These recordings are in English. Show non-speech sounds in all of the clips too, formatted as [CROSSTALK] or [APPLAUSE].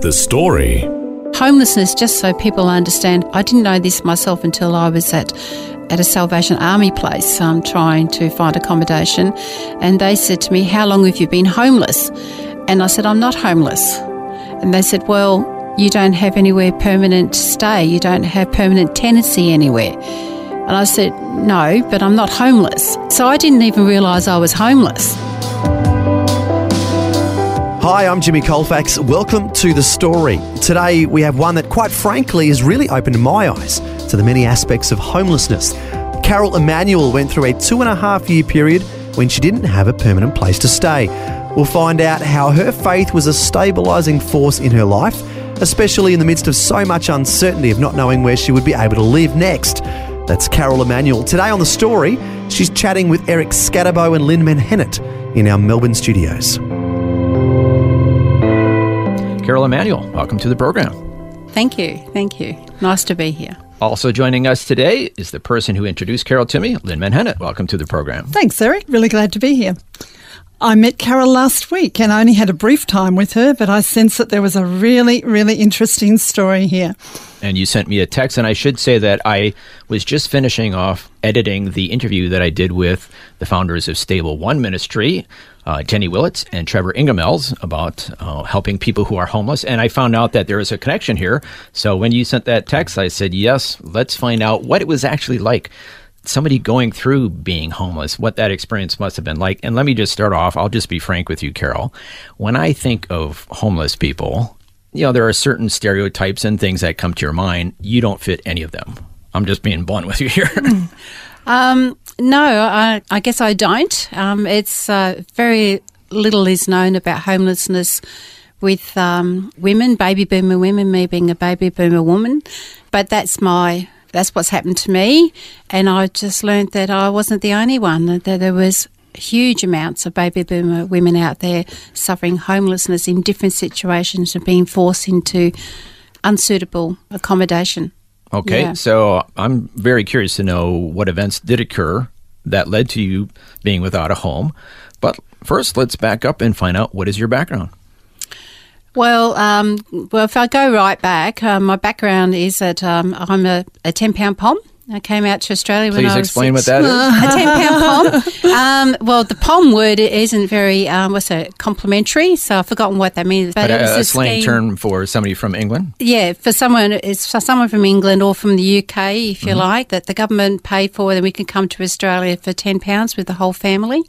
The story. Homelessness, just so people understand, I didn't know this myself until I was at at a Salvation Army place um, trying to find accommodation. And they said to me, How long have you been homeless? And I said, I'm not homeless. And they said, Well, you don't have anywhere permanent stay, you don't have permanent tenancy anywhere. And I said, No, but I'm not homeless. So I didn't even realise I was homeless. Hi, I'm Jimmy Colfax. Welcome to The Story. Today we have one that, quite frankly, has really opened my eyes to the many aspects of homelessness. Carol Emanuel went through a two and a half year period when she didn't have a permanent place to stay. We'll find out how her faith was a stabilising force in her life, especially in the midst of so much uncertainty of not knowing where she would be able to live next. That's Carol Emanuel. Today on The Story, she's chatting with Eric Skattebo and Lynn Manhennett in our Melbourne studios. Carol Emanuel, welcome to the program. Thank you. Thank you. Nice to be here. Also joining us today is the person who introduced Carol to me, Lynn Manhennett. Welcome to the program. Thanks, Eric. Really glad to be here. I met Carol last week and I only had a brief time with her, but I sense that there was a really, really interesting story here. And you sent me a text, and I should say that I was just finishing off editing the interview that I did with the founders of Stable One Ministry, uh, Jenny Willits and Trevor Ingemels, about uh, helping people who are homeless. And I found out that there is a connection here. So when you sent that text, I said, yes, let's find out what it was actually like somebody going through being homeless, what that experience must have been like. And let me just start off. I'll just be frank with you, Carol. When I think of homeless people, you know, there are certain stereotypes and things that come to your mind. You don't fit any of them. I'm just being blunt with you here. [LAUGHS] Um, no, I, I, guess I don't. Um, it's uh, very little is known about homelessness with um, women, baby boomer women, me being a baby boomer woman. But that's my that's what's happened to me. And I just learned that I wasn't the only one, that there was huge amounts of baby boomer women out there suffering homelessness in different situations and being forced into unsuitable accommodation. Okay, yeah. so I'm very curious to know what events did occur that led to you being without a home. But first, let's back up and find out what is your background. Well, um, well, if I go right back, um, my background is that um, I'm a, a 10 pound pom. I came out to Australia Please when I was explain six. what that [LAUGHS] is. a 10 pound pom. Um, well, the pom word isn't very, um, what's it, complimentary, so I've forgotten what that means. But, but it was a, a slang scheme. term for somebody from England? Yeah, for someone, it's for someone from England or from the UK, if you Mm-hmm. like, that the government paid for, then we can come to Australia for £10 with the whole family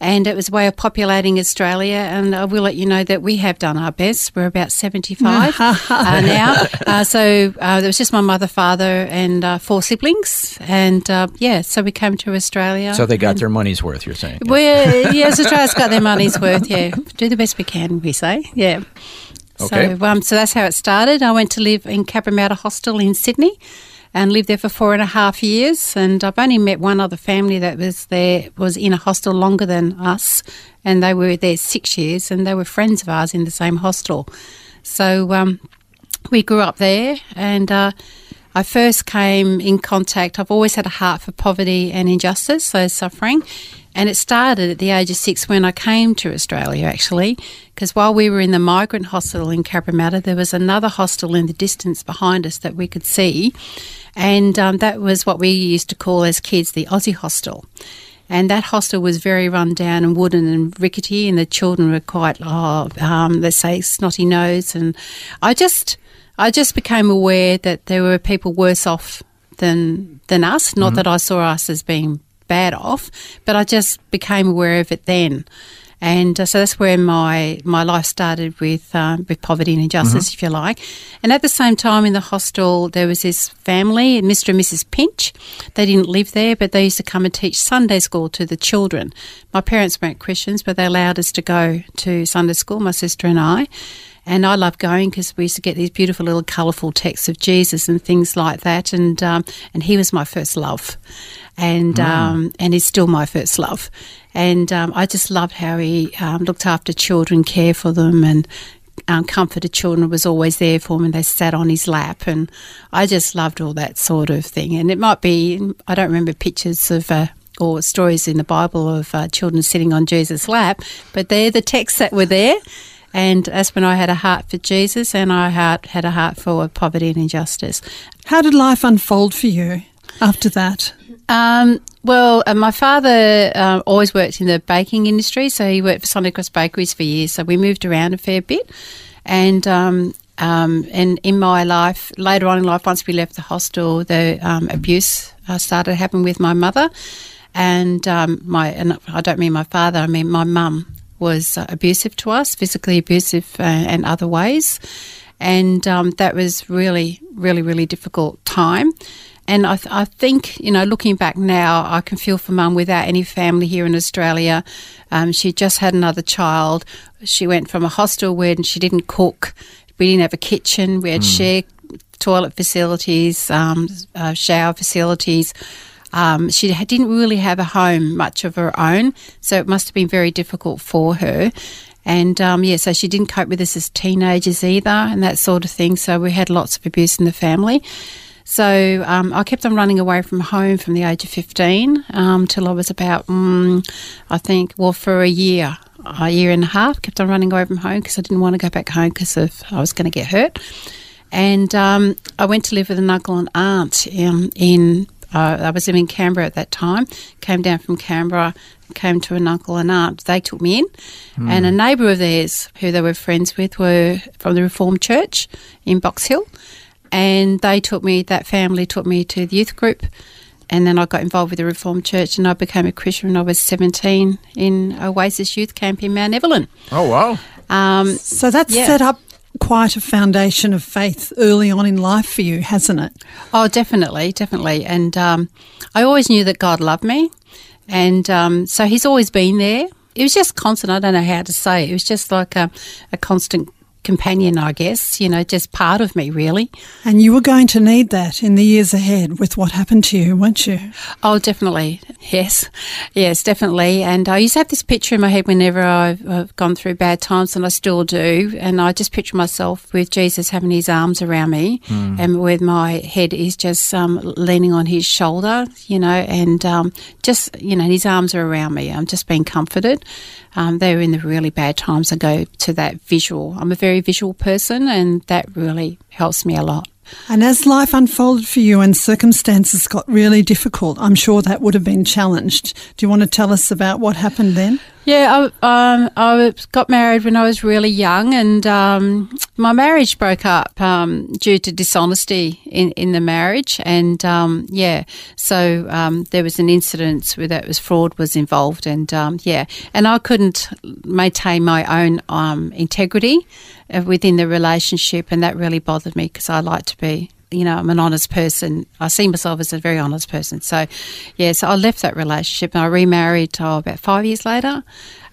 and it was a way of populating Australia. And I will let you know that we have done our best. We're about 75 [LAUGHS] uh, now. Uh, so uh, there was just my mother, father, and uh, four siblings. And uh, yeah, so we came to Australia. So they got their money's worth, you're saying? We're, yes, Australia's got their money's worth, yeah. Do the best we can, we say, yeah. Okay. So, um, so that's how it started. I went to live in Cabramatta Hostel in Sydney and lived there for four and a half years. And I've only met one other family that was there, was in a hostel longer than us, and they were there six years, and they were friends of ours in the same hostel. So um, we grew up there, and uh, I first came in contact. I've always had a heart for poverty and injustice, so suffering. And it started at the age of six when I came to Australia, actually, because while we were in the migrant hostel in Cabramatta, there was another hostel in the distance behind us that we could see. And um, that was what we used to call as kids the Aussie hostel. And that hostel was very run down and wooden and rickety, and the children were quite, oh, um, let's say, snotty nosed. And I just, I just became aware that there were people worse off than than us. Not that I saw us as being bad off, but I just became aware of it then. And uh, so that's where my, my life started with um, with poverty and injustice, if you like. And at the same time, in the hostel, there was this family, Mr. and Mrs. Pinch. They didn't live there, but they used to come and teach Sunday school to the children. My parents weren't Christians, but they allowed us to go to Sunday school, my sister and I. And I love going because we used to get these beautiful little colourful texts of Jesus and things like that. And um, and he was my first love, and um, and he's still my first love. And um, I just loved how he um, looked after children, care for them, and um, comforted children was always there for them and they sat on his lap. And I just loved all that sort of thing. And it might be I don't remember pictures of uh, or stories in the Bible of uh, children sitting on Jesus' lap but they're the texts that were there and that's when I had a heart for Jesus and I had, had a heart for poverty and injustice. How did life unfold for you after that? Um, well, uh, my father uh, always worked in the baking industry, so he worked for Sunday Cross Bakeries for years. So we moved around a fair bit, and um, um, and in my life, later on in life, once we left the hostel, the um, abuse uh, started happening with my mother, and um, my and I don't mean my father, I mean my mum was uh, abusive to us, physically abusive uh, and other ways, and um, that was really, really, really difficult time. And I, th- I think, you know, looking back now, I can feel for mum without any family here in Australia. Um, she just had another child. She went from a hostel where she didn't cook. We didn't have a kitchen. We had share toilet facilities, um, uh, shower facilities. Um, she didn't really have a home much of her own, so it must have been very difficult for her. And um, yeah, so she didn't cope with us as teenagers either, and that sort of thing. So we had lots of abuse in the family. So um, I kept on running away from home from the age of 15 um, till I was about, mm, I think, well, for a year, a year and a half, kept on running away from home because I didn't want to go back home because I was going to get hurt. And um, I went to live with an uncle and aunt um, in, uh, I was living in Canberra at that time, came down from Canberra, came to an uncle and aunt. They took me in. And a neighbour of theirs who they were friends with were from the Reformed Church in Box Hill and they took me that family took me to the youth group and then I got involved with the Reformed Church and I became a Christian when I was 17 in Oasis Youth Camp in Mount Evelyn. Oh, wow. Um, So that's Yeah. set up quite a foundation of faith early on in life for you, hasn't it? oh, definitely, definitely. And um, I always knew that God loved me. And um, so He's always been there. It was just constant. I don't know how to say it. It was just like a, a constant companion, I guess, you know, just part of me, really. And you were going to need that in the years ahead with what happened to you, weren't you? Oh, definitely. Yes. Yes, definitely. And I used to have this picture in my head whenever I've, I've gone through bad times, and I still do. And I just picture myself with Jesus having his arms around me and with my head is just um, leaning on his shoulder, you know, and um, just, you know, his arms are around me. I'm just being comforted. Um, they were in the really bad times. I go to that visual. I'm a very visual person, and that really helps me a lot. And as life unfolded for you and circumstances got really difficult, I'm sure that would have been challenged. Do you want to tell us about what happened then? Yeah, I, um, I got married when I was really young, and um, my marriage broke up um, due to dishonesty in, in the marriage. And um, yeah, so um, there was an incident where that was fraud was involved, and um, yeah, and I couldn't maintain my own integrity uh, within the relationship, and that really bothered me because I like to be you know, I'm an honest person. I see myself as a very honest person. So, yeah, so I left that relationship and I remarried oh, about five years later.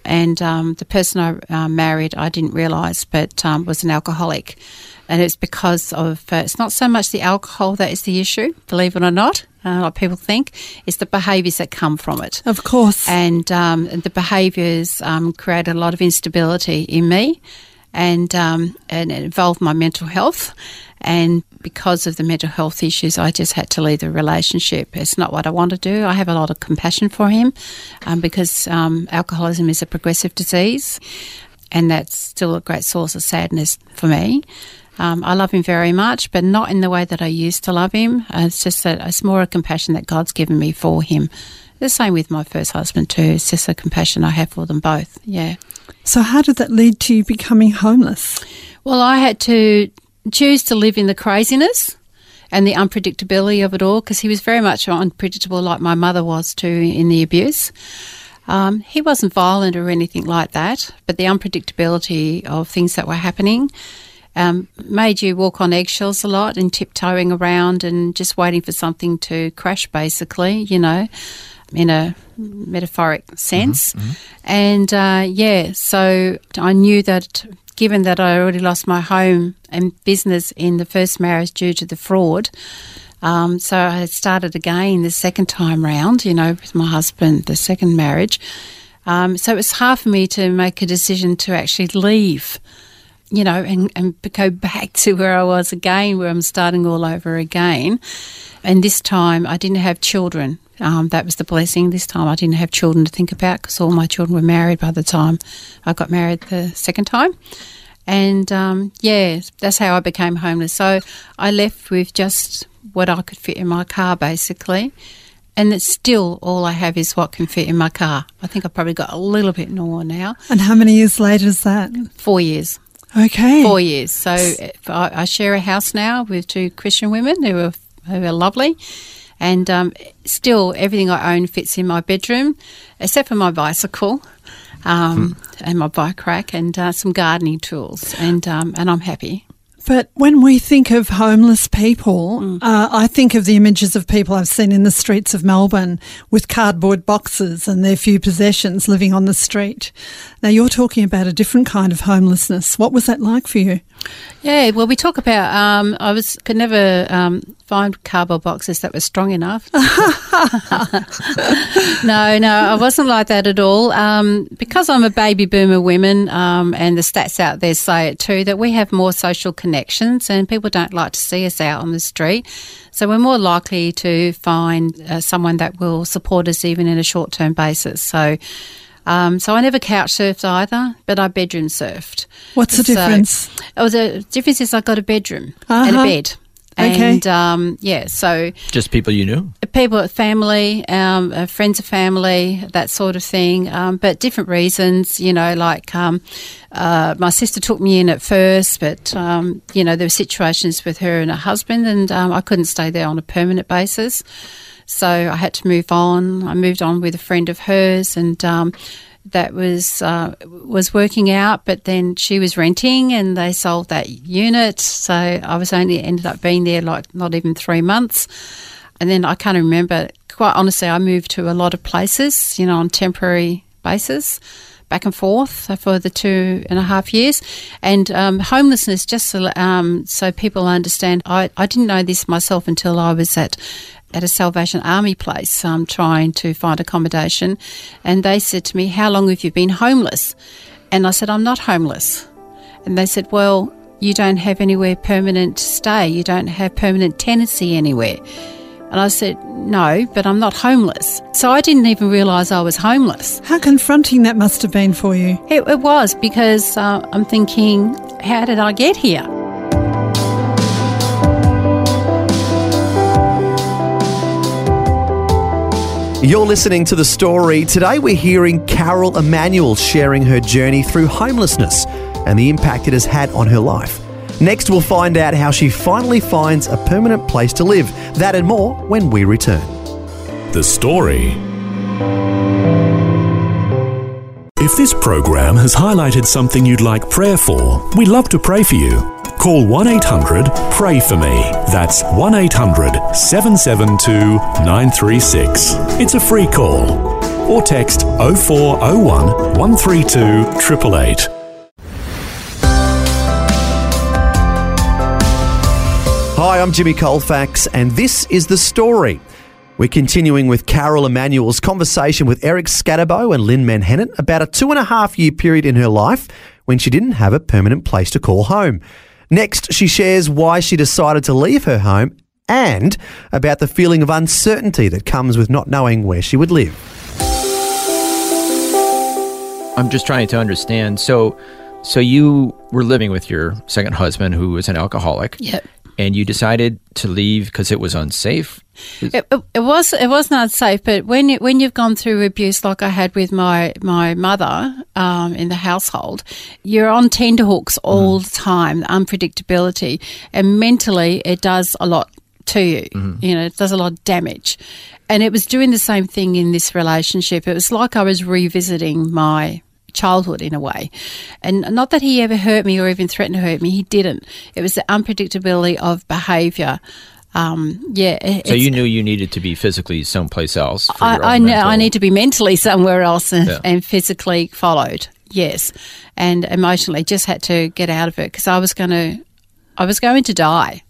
And um, the person I uh, married, I didn't realise, but um, was an alcoholic. And it's because of, uh, it's not so much the alcohol that is the issue, believe it or not, uh, like people think, it's the behaviours that come from it Of course. and um, the behaviours um, created a lot of instability in me, and um, and it involved my mental health. And because of the mental health issues, I just had to leave the relationship. It's not what I want to do. I have a lot of compassion for him um, because um, alcoholism is a progressive disease, and that's still a great source of sadness for me. Um, I love him very much, but not in the way that I used to love him. Uh, It's just that it's more a compassion that God's given me for him. The same with my first husband too. It's just a compassion I have for them both. Yeah. So, how did that lead to you becoming homeless? Well, I had to choose to live in the craziness and the unpredictability of it all because he was very much unpredictable, like my mother was too in the abuse. Um, he wasn't violent or anything like that, but the unpredictability of things that were happening um, made you walk on eggshells a lot and tiptoeing around and just waiting for something to crash, basically, you know, in a metaphoric sense. And uh, yeah, so I knew that given that I already lost my home and business in the first marriage due to the fraud, um, so I started again the second time round, you know, with my husband, the second marriage. Um, so it was hard for me to make a decision to actually leave, you know, and, and go back to where I was again, where I'm starting all over again. And this time I didn't have children. Um, that was the blessing. This time I didn't have children to think about because all my children were married by the time I got married the second time. And um, yeah, that's how I became homeless. So I left with just what I could fit in my car, basically. And it's still all I have is what can fit in my car. I think I've probably got a little bit more now. And how many years later is that? Four years. Okay. Four years. So I, share a house now with two Christian women who are, who are lovely. And um, still, everything I own fits in my bedroom, except for my bicycle um, and my bike rack and uh, some gardening tools. And, um, and I'm happy. But when we think of homeless people, uh, I think of the images of people I've seen in the streets of Melbourne with cardboard boxes and their few possessions living on the street. Now, you're talking about a different kind of homelessness. What was that like for you? Yeah, well, we talk about. Um, I was could never um, find cardboard boxes that were strong enough. [LAUGHS] no, no, I wasn't like that at all. Um, because I'm a baby boomer woman, um, and the stats out there say it too, that we have more social connections, and people don't like to see us out on the street. So we're more likely to find uh, someone that will support us even in a short term basis. So. Um, so I never couch surfed either, but I bedroom surfed. What's the So- difference? Oh, the difference is I got a bedroom and a Uh-huh. bed. Okay. And um, yeah, so Just people you knew? people, family, um, uh, friends of family, that sort of thing. Um, but different reasons, you know, like um, uh, my sister took me in at first, but um, you know there were situations with her and her husband, and um, I couldn't stay there on a permanent basis. So I had to move on. I moved on with a friend of hers, and um, that was uh, was working out. But then she was renting, and they sold that unit. So I was only ended up being there like not even three months. And then I can't remember. Quite honestly, I moved to a lot of places, you know, on temporary basis, back and forth for the two and a half years. And um, homelessness, just so, um, so people understand, I, I didn't know this myself until I was at at a Salvation Army place um, trying to find accommodation. And they said to me, How long have you been homeless? And I said, I'm not homeless. And they said, Well, you don't have anywhere permanent to stay. You don't have permanent tenancy anywhere. And I said, No, but I'm not homeless. So I didn't even realise I was homeless. How confronting that must have been for you. It, it was because uh, I'm thinking, How did I get here? You're listening to the story. Today we're hearing Carol Emanuel sharing her journey through homelessness and the impact it has had on her life. Next, we'll find out how she finally finds a permanent place to live. That and more when we return. The story. If this program has highlighted something you'd like prayer for, we'd love to pray for you. Call 1 800 Pray For Me. That's 1 800 772 936. It's a free call. Or text 0401 132 888. Hi, I'm Jimmy Colfax, and this is The Story. We're continuing with Carol Emanuel's conversation with Eric Skattebo and Lynn Manhennett about a two and a half year period in her life when she didn't have a permanent place to call home. Next, she shares why she decided to leave her home and about the feeling of uncertainty that comes with not knowing where she would live. I'm just trying to understand. So, so you were living with your second husband, who was an alcoholic, Yep. And you decided to leave because it was unsafe. It, it, was it was not safe, but when you, when you've gone through abuse like I had with my my mother um, in the household, you're on tenterhooks all the time. The unpredictability, and mentally, it does a lot to you. You know, it does a lot of damage. And it was doing the same thing in this relationship. It was like I was revisiting my childhood in a way. And not that he ever hurt me or even threatened to hurt me, he didn't. It was the unpredictability of behaviour. Um, yeah. So you knew you needed to be physically someplace else. For I, I mental- I need to be mentally [LAUGHS] somewhere else and, Yeah. and physically followed. yes, and emotionally just had to get out of it because I was going to, I was going to die.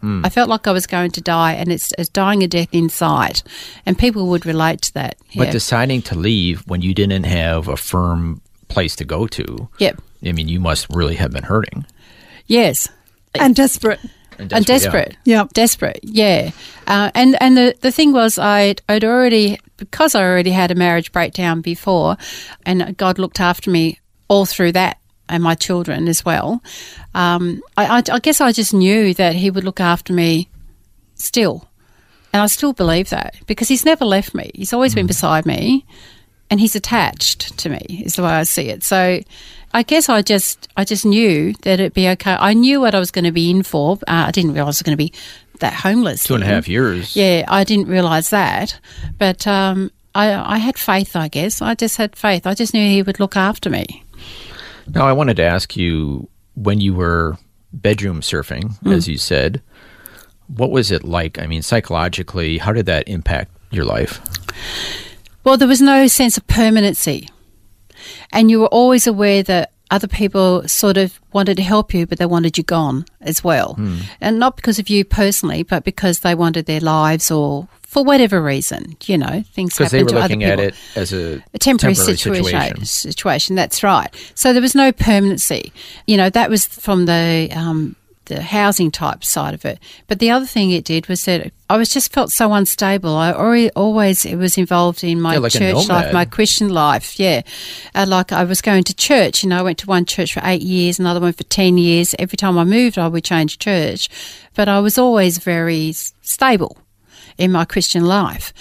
Hmm. I felt like I was going to die, and it's, it's dying a death inside, and people would relate to that. But yeah. deciding to leave when you didn't have a firm place to go to, yep, I mean, you must really have been hurting. yes, And desperate. and desperate. Yep. desperate. Yeah, uh, and and the the thing was, I'd I'd already because I already had a marriage breakdown before, and God looked after me all through that. And my children as well. Um, I, I, I guess I just knew that He would look after me still. And I still believe that because He's never left me. He's always been beside me and He's attached to me, is the way I see it. So I guess I just I just knew that it'd be okay. I knew what I was going to be in for. Uh, I didn't realize I was going to be that homeless. Two and a half years. Yeah, I didn't realize that, but um, I, I had faith. I guess I just had faith. I just knew he would look after me. Now, I wanted to ask you when you were bedroom surfing, Hmm. as you said, what was it like? I mean, psychologically, how did that impact your life? Well, there was no sense of permanency, and you were always aware that other people sort of wanted to help you, but they wanted you gone as well, and not because of you personally, but because they wanted their lives or for whatever reason, you know, things Because happen they were to other looking at it as a, a temporary, situation. situation. situation. That's right. So there was no permanency. You know, that was from the um, the housing type side of it. But the other thing it did was that I was just felt so unstable. I already, always it was involved in my Yeah, like church life, my Christian life. Yeah, uh, like I was going to church. You know, I went to one church for eight years, another one for ten years. Every time I moved, I would change church, but I was always very stable in my Christian life.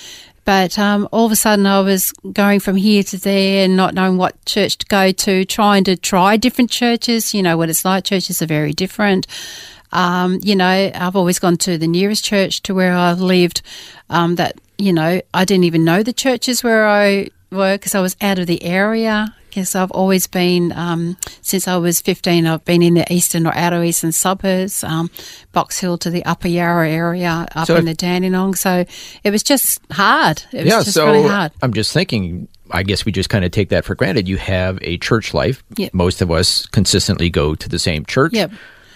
But um, all of a sudden, I was going from here to there and not knowing what church to go to, trying to try different churches. You know what it's like. Churches are very different. Um, you know, I've always gone to the nearest church to where I've lived. Um, that you know, I didn't even know the churches where I were because I was out of the area. Because I've always been um, since I was fifteen. I've been in the eastern or outer eastern suburbs, um, Box Hill to the Upper Yarra area, up So in the Dandenong. So it was just hard. It was yeah, just so really hard. I'm just thinking, I guess we just kind of take that for granted. You have a church life. Yep. Most of us consistently go to the same church. Yep.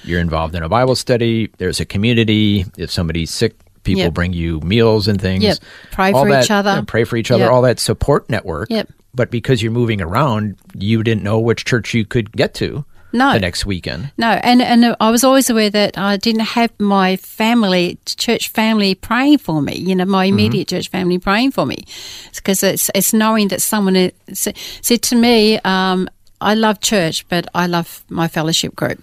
You're involved in a Bible study. There's a community. If somebody's sick, people Yep. bring you meals and things. Yep. Pray All for that- each other. pray for each other. All that support network. Yep. But because you're moving around, you didn't know which church you could get to No. the next weekend. No, and and I was always aware that I didn't have my family, church family, praying for me. You know, my immediate church family praying for me, because it's it's knowing that someone is- said to me, um, "I love church, but I love my fellowship group."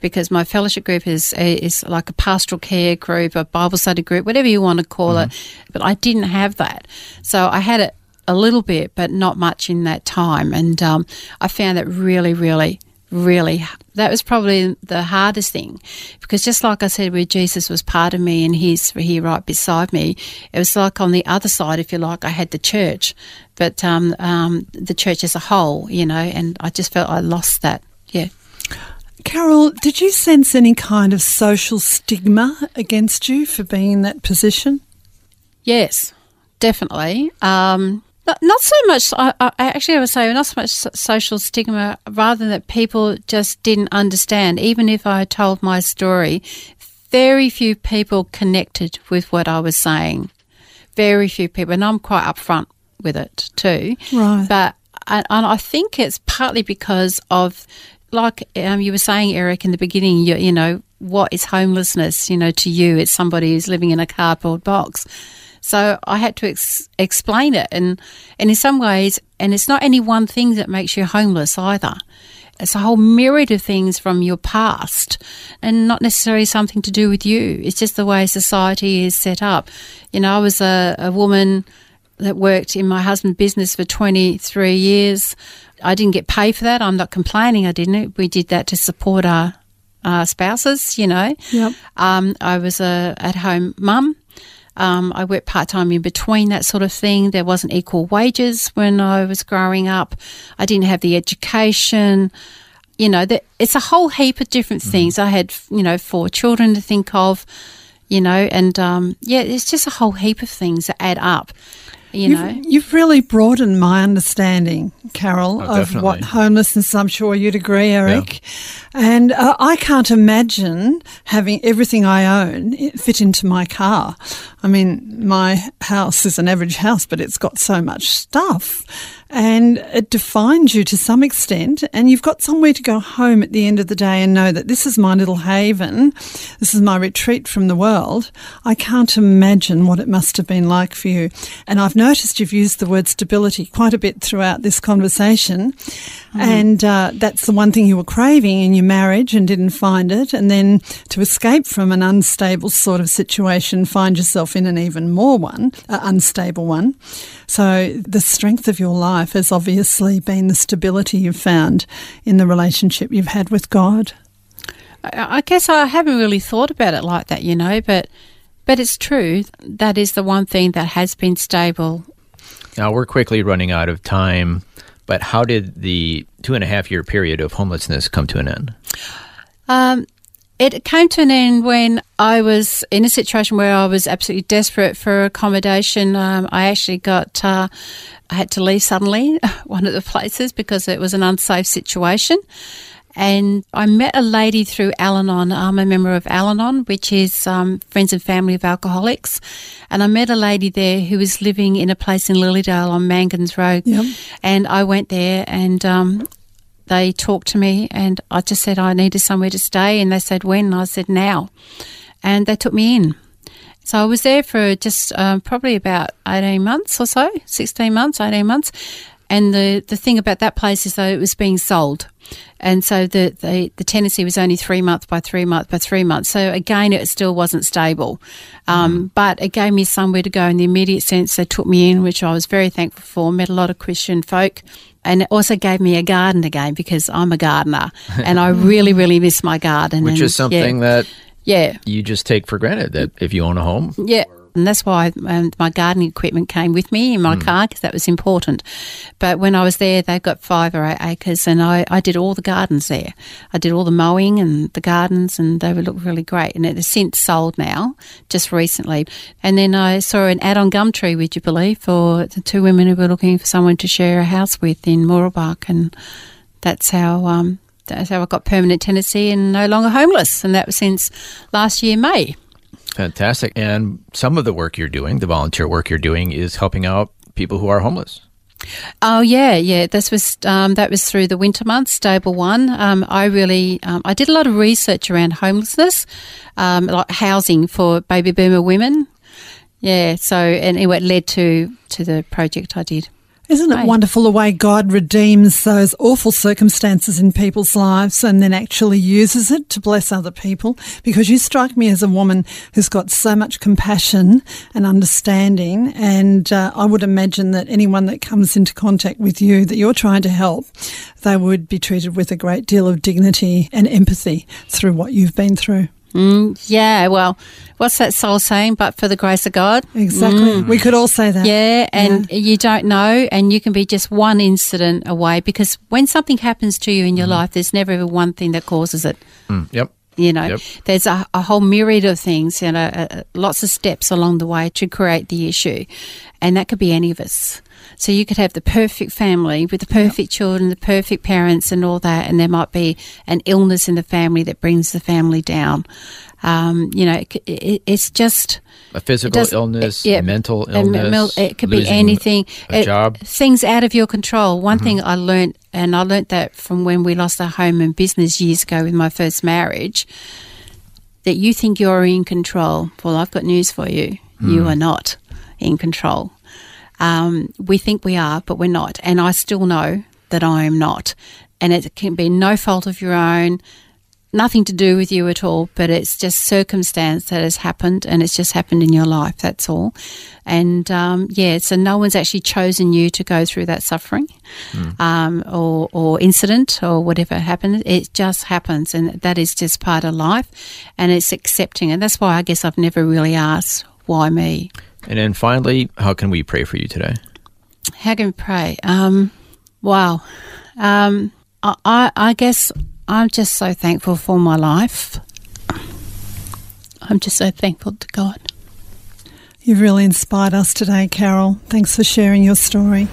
Because my fellowship group is is like a pastoral care group, a Bible study group, whatever you want to call it. But I didn't have that, so I had it a little bit, but not much in that time. And um, I found that really, really, really, that was probably the hardest thing because just like I said, where Jesus was part of me and he's here right beside me, it was like on the other side, if you like, I had the church, but um, um, the church as a whole, you know, and I just felt I lost that. Yeah. Carol, did you sense any kind of social stigma against you for being in that position? Yes, definitely. Um, not, not so much. I, I actually, I would say not so much social stigma, rather than that people just didn't understand. Even if I told my story, very few people connected with what I was saying. Very few people, and I'm quite upfront with it too. Right. But and, and I think it's partly because of, like um, you were saying, Eric, in the beginning. You, you know, what is homelessness? You know, to you, it's somebody who's living in a cardboard box. So I had to ex- explain it, and and in some ways, and it's not any one thing that makes you homeless either. It's a whole myriad of things from your past, and not necessarily something to do with you. It's just the way society is set up. You know, I was a, a woman that worked in my husband's business for 23 years. I didn't get paid for that. I'm not complaining. I didn't. We did that to support our, our spouses, you know. Yep. Um, I was a at home mum. Um, I worked part time in between that sort of thing. There wasn't equal wages when I was growing up. I didn't have the education. You know, that it's a whole heap of different things. I had, you know, four children to think of, you know, and um, yeah, it's just a whole heap of things that add up. You You've, know. you've really broadened my understanding, Carol, Oh, of what homelessness. I'm sure you'd agree, Eric. And uh, I can't imagine having everything I own fit into my car. I mean, my house is an average house, but it's got so much stuff, and it defines you to some extent. And you've got somewhere to go home at the end of the day and know that this is my little haven. This is my retreat from the world. I can't imagine what it must have been like for you. And I've noticed you've used the word stability quite a bit throughout this conversation. And uh, that's the one thing you were craving in your marriage and didn't find it. And then to escape from an unstable sort of situation, find yourself in an even more one, uh, unstable one. So the strength of your life has obviously been the stability you've found in the relationship you've had with God. I I guess I haven't really thought about it like that, you know, but but it's true. That is the one thing that has been stable. Now we're quickly running out of time, but how did the two and a half year period of homelessness come to an end? Um, it came to an end when I was in a situation where I was absolutely desperate for accommodation. Um, I actually got, uh, I had to leave suddenly [LAUGHS] one of the places because it was an unsafe situation. And I met a lady through Al Anon. I'm a member of Al Anon, which is um, Friends and Family of Alcoholics. And I met a lady there who was living in a place in Lilydale on Mangans Road. Yep. And I went there and um, they talked to me and I just said I needed somewhere to stay and they said when? And I said now. And they took me in. So I was there for just um, probably about 18 months or so 16 months 18 months. And the, the thing about that place is though it was being sold and so the, the, the tenancy was only three months by three months by three months. So again it still wasn't stable. Um, but it gave me somewhere to go in the immediate sense. They took me in which I was very thankful for met a lot of Christian folk and it also gave me a garden again because I'm a gardener [LAUGHS] and I really, really miss my garden. Which and, is something yeah, that yeah, you just take for granted that if you own a home, yeah. And that's why um, my gardening equipment came with me in my car because that was important. But when I was there, they got five or eight acres, and I, I did all the gardens there. I did all the mowing and the gardens, and they would look really great. And it has since sold now, just recently. And then I saw an ad on Gumtree, would you believe, for the two women who were looking for someone to share a house with in Mooroolbark, and that's how. Um, that's how I got permanent tenancy and no longer homeless, and that was since last year May. Fantastic. And some of the work you're doing, the volunteer work you're doing, is helping out people who are homeless. Oh yeah, yeah. This was um, that was through the winter months, Stable One. Um, I really um, I did a lot of research around homelessness, um, like housing for baby boomer women. Yeah, so and it led to to the project I did. Isn't it Right. wonderful the way God redeems those awful circumstances in people's lives and then actually uses it to bless other people? Because you strike me as a woman who's got so much compassion and understanding. And uh, I would imagine that anyone that comes into contact with you that you're trying to help, they would be treated with a great deal of dignity and empathy through what you've been through. Mm, yeah, well, what's that soul saying? But for the grace of God. Exactly. We could all say that. Yeah, and you don't know, and you can be just one incident away because when something happens to you in your life, there's never ever one thing that causes it. Mm, yep. You know, Yep. there's a, a whole myriad of things, you know, lots of steps along the way to create the issue. And that could be any of us. So you could have the perfect family with the perfect children, the perfect parents, and all that, and there might be an illness in the family that brings the family down. Um, you know, it, it, it's just A physical does- illness, yeah, mental illness. it could be anything. A It- job. Things out of your control. One Mm-hmm. thing I learnt, and I learnt that from when we lost our home and business years ago with my first marriage, that you think you're in control. Well, I've got news for you. Hmm. You are not in control. Um, we think we are, but we're not. And I still know that I am not. And it can be no fault of your own, nothing to do with you at all, but it's just circumstance that has happened and it's just happened in your life. That's all. And um, yeah, so no one's actually chosen you to go through that suffering um, or, or incident or whatever happened. It just happens. And that is just part of life and it's accepting. And that's why I guess I've never really asked, why me? And then finally, how can we pray for you today? How can we pray? Um, wow. Um, I, I, I guess I'm just so thankful for my life. I'm just so thankful to God. You've really inspired us today, Carol. Thanks for sharing your story.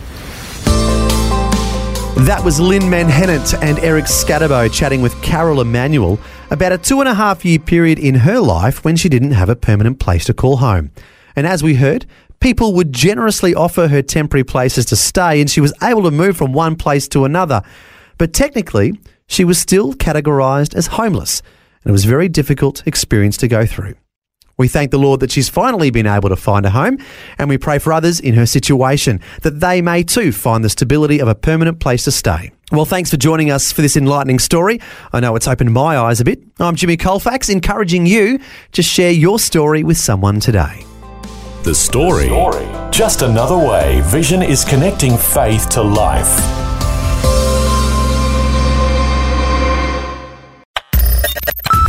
That was Lynn Manhennett and Eric Skattebo chatting with Carol Emanuel about a two and a half year period in her life when she didn't have a permanent place to call home. And as we heard, people would generously offer her temporary places to stay, and she was able to move from one place to another. But technically, she was still categorised as homeless, and it was a very difficult experience to go through. We thank the Lord that she's finally been able to find a home, and we pray for others in her situation that they may too find the stability of a permanent place to stay. Well, thanks for joining us for this enlightening story. I know it's opened my eyes a bit. I'm Jimmy Colfax, encouraging you to share your story with someone today. The story. story, Just another way Vision is connecting faith to life.